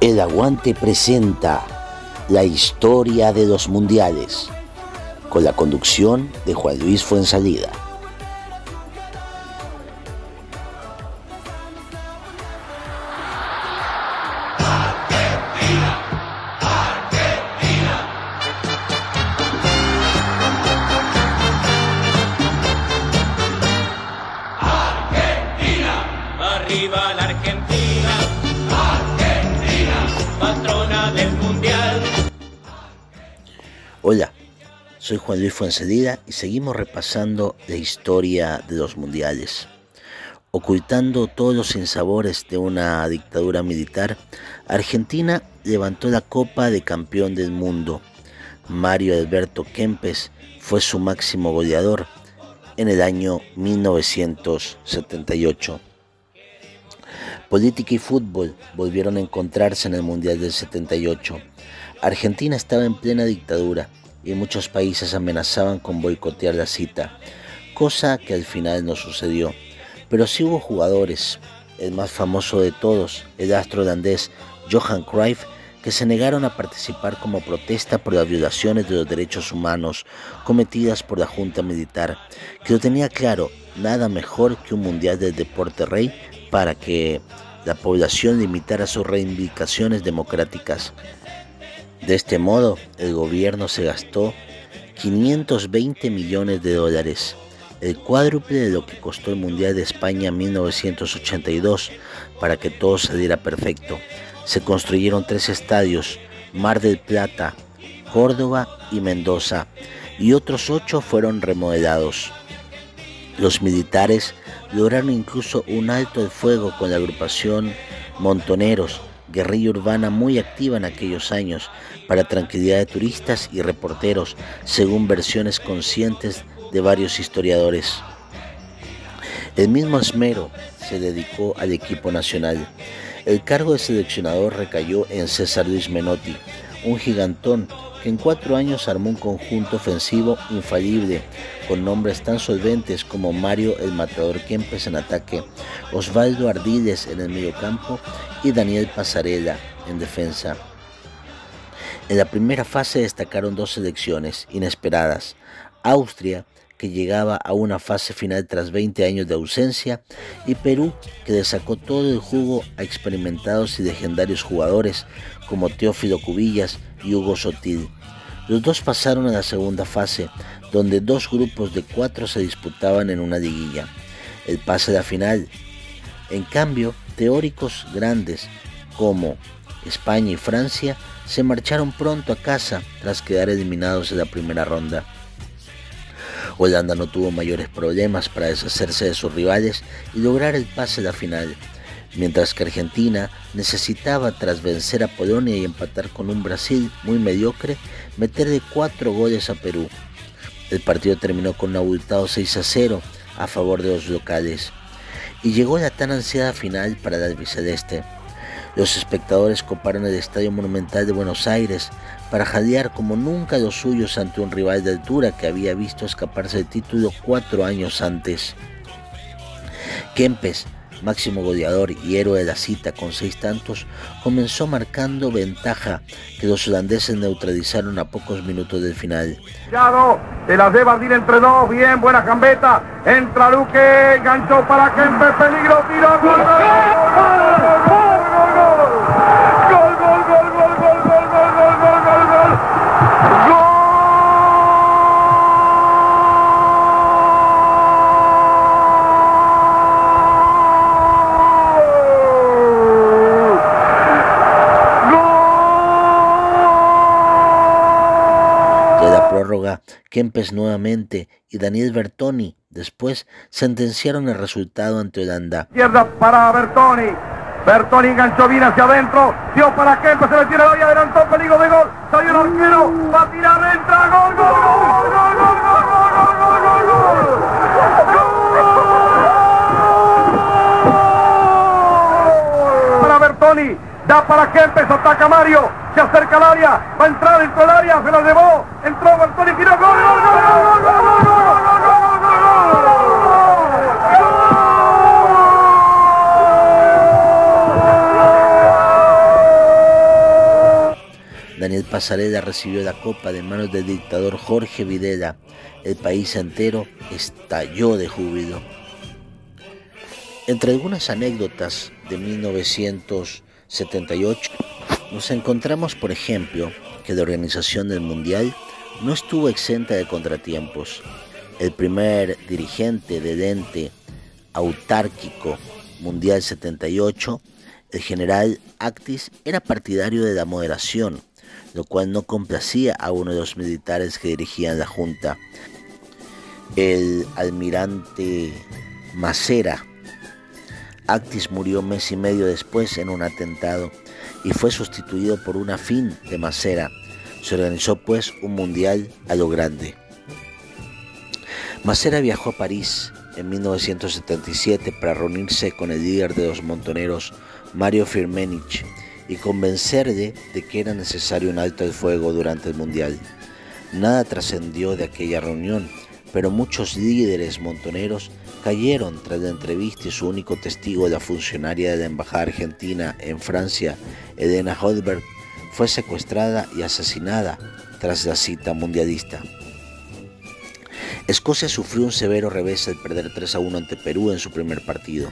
El Aguante presenta la historia de los mundiales con la conducción de Juan Luis Fuensalida. Arriba la soy Juan Luis Fuensalida y seguimos repasando la historia de los mundiales. Ocultando todos los sinsabores de una dictadura militar, Argentina levantó la Copa de Campeón del Mundo. Mario Alberto Kempes fue su máximo goleador en el año 1978. Política y fútbol volvieron a encontrarse en el Mundial del 78. Argentina estaba en plena dictadura y muchos países amenazaban con boicotear la cita, cosa que al final no sucedió. Pero sí hubo jugadores, el más famoso de todos, el astro holandés Johan Cruyff, que se negaron a participar como protesta por las violaciones de los derechos humanos cometidas por la Junta Militar, que lo tenía claro, nada mejor que un mundial del deporte rey para que la población limitara sus reivindicaciones democráticas. De este modo, el gobierno se gastó 520 millones de dólares, el cuádruple de lo que costó el Mundial de España en 1982, para que todo saliera perfecto. Se construyeron tres estadios, Mar del Plata, Córdoba y Mendoza, y otros ocho fueron remodelados. Los militares lograron incluso un alto de fuego con la agrupación Montoneros, guerrilla urbana muy activa en aquellos años, para tranquilidad de turistas y reporteros, según versiones conscientes de varios historiadores. El mismo esmero se dedicó al equipo nacional. El cargo de seleccionador recayó en César Luis Menotti, un gigantón que en cuatro años armó un conjunto ofensivo infalible, con nombres tan solventes como Mario el Matador Kempes en ataque, Osvaldo Ardiles en el mediocampo y Daniel Pasarela en defensa. En la primera fase destacaron dos selecciones inesperadas, Austria, que llegaba a una fase final tras 20 años de ausencia, y Perú, que le sacó todo el jugo a experimentados y legendarios jugadores como Teófilo Cubillas y Hugo Sotil. Los dos pasaron a la segunda fase, donde dos grupos de cuatro se disputaban en una liguilla, el pase a la final. En cambio, teóricos grandes como España y Francia se marcharon pronto a casa tras quedar eliminados en la primera ronda. Holanda no tuvo mayores problemas para deshacerse de sus rivales y lograr el pase a la final, mientras que Argentina necesitaba, tras vencer a Polonia y empatar con un Brasil muy mediocre, meterle cuatro goles a Perú. El partido terminó con un abultado 6 a 0 a favor de los locales y llegó la tan ansiada final para el albiceleste. Los espectadores coparon el Estadio Monumental de Buenos Aires para jadear como nunca los suyos ante un rival de altura que había visto escaparse del título cuatro años antes. Kempes, máximo goleador y héroe de la cita con seis tantos, comenzó marcando ventaja que los holandeses neutralizaron a pocos minutos del final. De la de Bardín entre dos, bien, buena gambeta, entra Luque, ganchó para Kempes, peligro, tiro, gol, Kempes nuevamente y Daniel Bertoni después sentenciaron el resultado ante Holanda. Izquierda para Bertoni. Bertoni enganchó bien hacia adentro. Dio para Kempes, se le tira y adelantó peligro de gol. Salió el arquero. Va a tirar, entra. Gol, gol, gol, gol, gol, gol. Bertoni. Da para Kempes, ataca Mario se acerca al área, va a entrar dentro del área, se la llevó, entró Bertoni, tiró, gol, gol, gol, gol, gol, gol, gol, el Pasarela recibió la copa de manos del dictador Jorge Videla. El país entero estalló de júbilo. Entre algunas anécdotas de 1978, nos encontramos, por ejemplo, que la organización del Mundial no estuvo exenta de contratiempos. El primer dirigente del ente autárquico Mundial 78, el general Actis, era partidario de la moderación, lo cual no complacía a uno de los militares que dirigían la junta. El almirante Macera. Actis murió mes y medio después en un atentado y fue sustituido por una fin de Macera. Se organizó pues un mundial a lo grande. Macera viajó a París en 1977 para reunirse con el líder de los montoneros, Mario Firmenich, y convencerle de que era necesario un alto el fuego durante el Mundial. Nada trascendió de aquella reunión, pero muchos líderes montoneros cayeron tras la entrevista y su único testigo, la funcionaria de la Embajada Argentina en Francia, Elena Holberg, fue secuestrada y asesinada tras la cita mundialista. Escocia sufrió un severo revés al perder 3 a 1 ante Perú en su primer partido.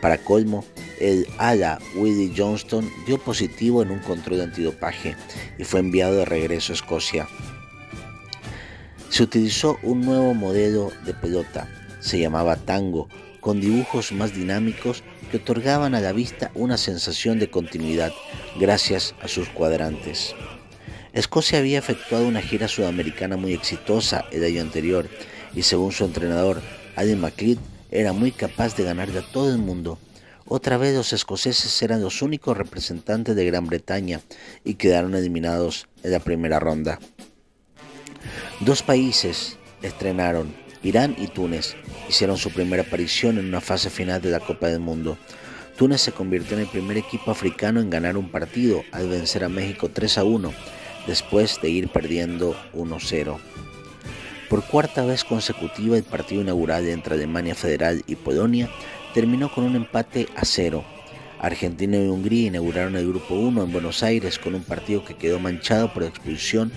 Para colmo, el ala Willie Johnston dio positivo en un control de antidopaje y fue enviado de regreso a Escocia. Se utilizó un nuevo modelo de pelota, se llamaba tango, con dibujos más dinámicos que otorgaban a la vista una sensación de continuidad gracias a sus cuadrantes. Escocia había efectuado una gira sudamericana muy exitosa el año anterior y según su entrenador, Adam McLeod, era muy capaz de ganarle a todo el mundo. Otra vez los escoceses eran los únicos representantes de Gran Bretaña y quedaron eliminados en la primera ronda. Dos países estrenaron, Irán y Túnez, hicieron su primera aparición en una fase final de la Copa del Mundo. Túnez se convirtió en el primer equipo africano en ganar un partido al vencer a México 3 a 1, después de ir perdiendo 1-0. Por cuarta vez consecutiva, el partido inaugural entre Alemania Federal y Polonia terminó con un empate a cero. Argentina y Hungría inauguraron el Grupo 1 en Buenos Aires con un partido que quedó manchado por la expulsión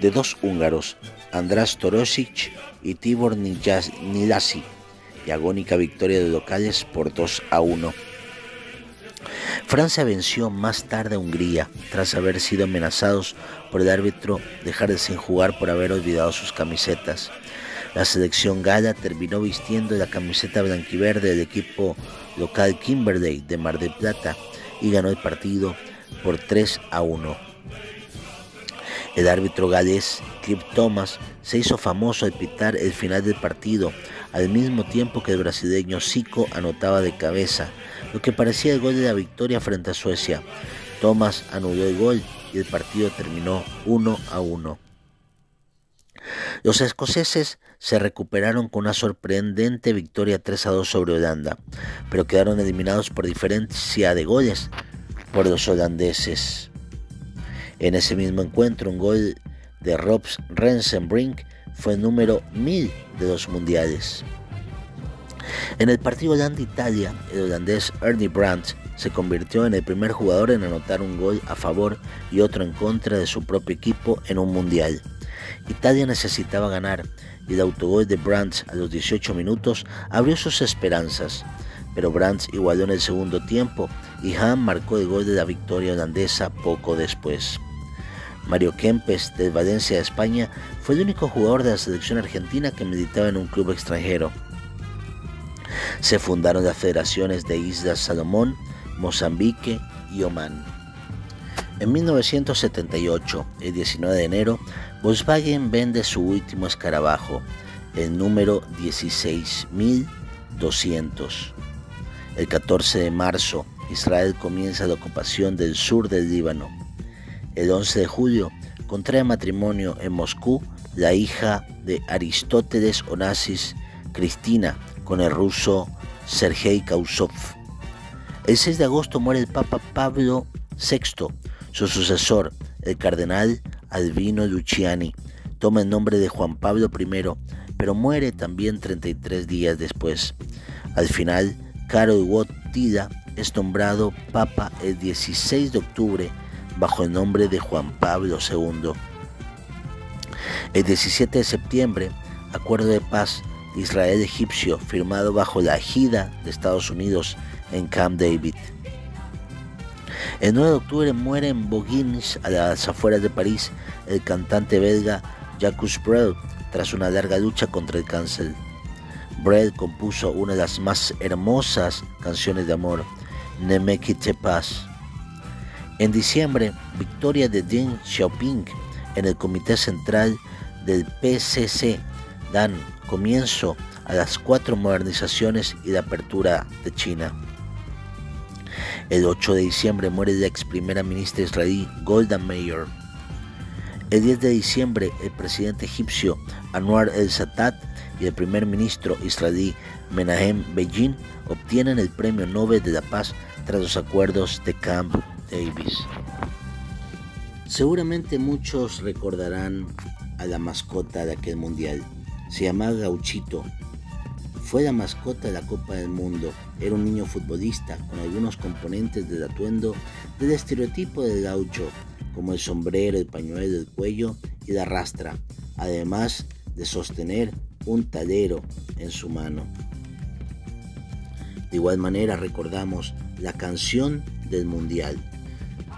de dos húngaros, András Torosic y Tibor Nilasi, y agónica victoria de locales por 2 a 1. Francia venció más tarde a Hungría tras haber sido amenazados por el árbitro dejar sin jugar por haber olvidado sus camisetas. La selección gala terminó vistiendo la camiseta blanquiverde del equipo local Kimberley de Mar del Plata y ganó el partido por 3 a 1. El árbitro galés Cliff Thomas se hizo famoso al pitar el final del partido, al mismo tiempo que el brasileño Zico anotaba de cabeza, lo que parecía el gol de la victoria frente a Suecia. Thomas anuló el gol y el partido terminó 1 a 1. Los escoceses se recuperaron con una sorprendente victoria 3 a 2 sobre Holanda, pero quedaron eliminados por diferencia de goles por los holandeses. En ese mismo encuentro, un gol de Robs Rensenbrink fue número 1000 de los mundiales. En el partido Holanda-Italia, el holandés Ernie Brandt se convirtió en el primer jugador en anotar un gol a favor y otro en contra de su propio equipo en un mundial. Italia necesitaba ganar y el autogol de Brandt a los 18 minutos abrió sus esperanzas, pero Brandt igualó en el segundo tiempo y Hahn marcó el gol de la victoria holandesa poco después. Mario Kempes, de Valencia, España, fue el único jugador de la selección argentina que militaba en un club extranjero. Se fundaron las federaciones de Islas Salomón, Mozambique y Omán. En 1978, el 19 de enero, Volkswagen vende su último escarabajo, el número 16200. El 14 de marzo, Israel comienza la ocupación del sur del Líbano. El 11 de julio, contrae matrimonio en Moscú la hija de Aristóteles Onassis, Cristina, con el ruso Sergei Kausov. El 6 de agosto muere el Papa Pablo VI. Su sucesor, el cardenal Albino Luciani, toma el nombre de Juan Pablo I, pero muere también 33 días después. Al final, Karol Wojtyla es nombrado Papa el 16 de octubre bajo el nombre de Juan Pablo II. El 17 de septiembre, acuerdo de paz Israel-Egipcio firmado bajo la agida de Estados Unidos en Camp David. El 9 de octubre muere en Boguines, a las afueras de París, el cantante belga Jacques Brel, tras una larga lucha contra el cáncer. Brel compuso una de las más hermosas canciones de amor, Ne me quitte pas. En diciembre, victoria de Deng Xiaoping en el Comité Central del PCC dan comienzo a las cuatro modernizaciones y la apertura de China. El 8 de diciembre muere la ex primera ministra israelí Golda Meir. El 10 de diciembre, el presidente egipcio Anwar el-Sadat y el primer ministro israelí Menahem Begin obtienen el Premio Nobel de la Paz tras los acuerdos de Camp Davis. Seguramente muchos recordarán a la mascota de aquel mundial. Se llamaba Gauchito fue la mascota de la Copa del Mundo. Era un niño futbolista con algunos componentes del atuendo del estereotipo del gaucho, como el sombrero, el pañuelo, el cuello y la rastra, además de sostener un talero en su mano. De igual manera recordamos la canción del Mundial.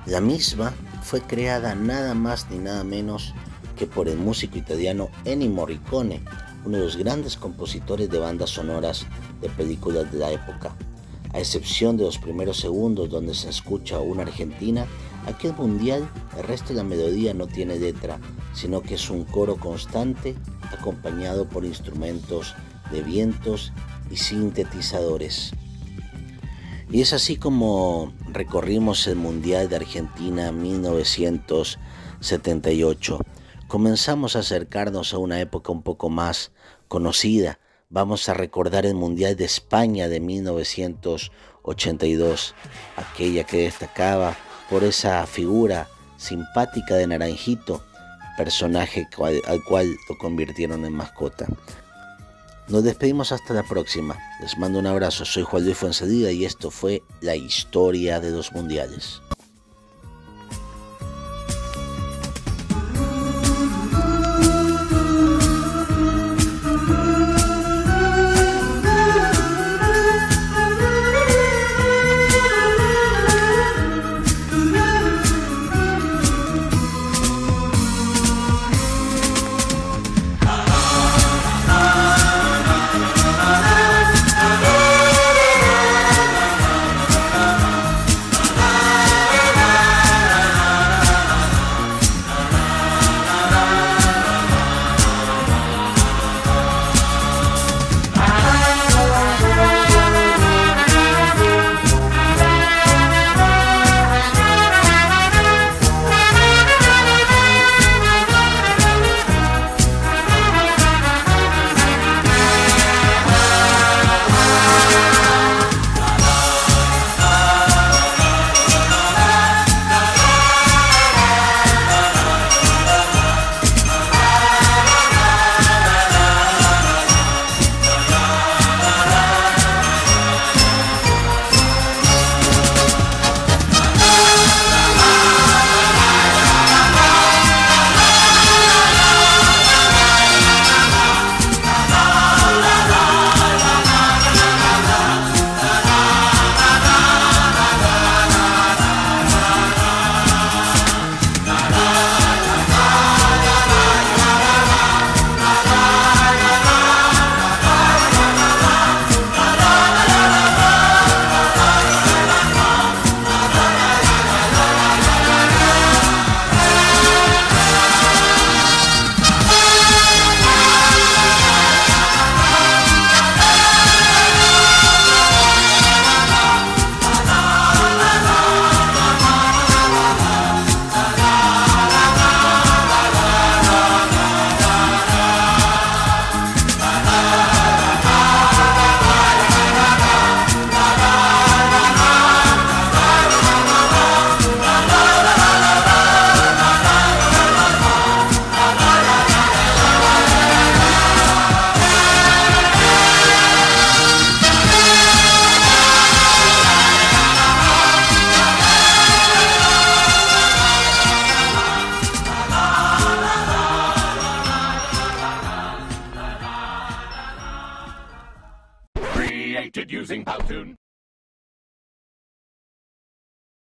La misma fue creada nada más ni nada menos que por el músico italiano Ennio Morricone uno de los grandes compositores de bandas sonoras de películas de la época. A excepción de los primeros segundos donde se escucha una argentina, aquel mundial el resto de la melodía no tiene letra, sino que es un coro constante acompañado por instrumentos de vientos y sintetizadores. Y es así como recorrimos el Mundial de Argentina 1978 comenzamos a acercarnos a una época un poco más conocida. Vamos a recordar el Mundial de España de 1982, aquella que destacaba por esa figura simpática de Naranjito, personaje al cual lo convirtieron en mascota. Nos despedimos hasta la próxima. Les mando un abrazo. Soy Juan Luis Fuenzalida y esto fue la historia de los mundiales.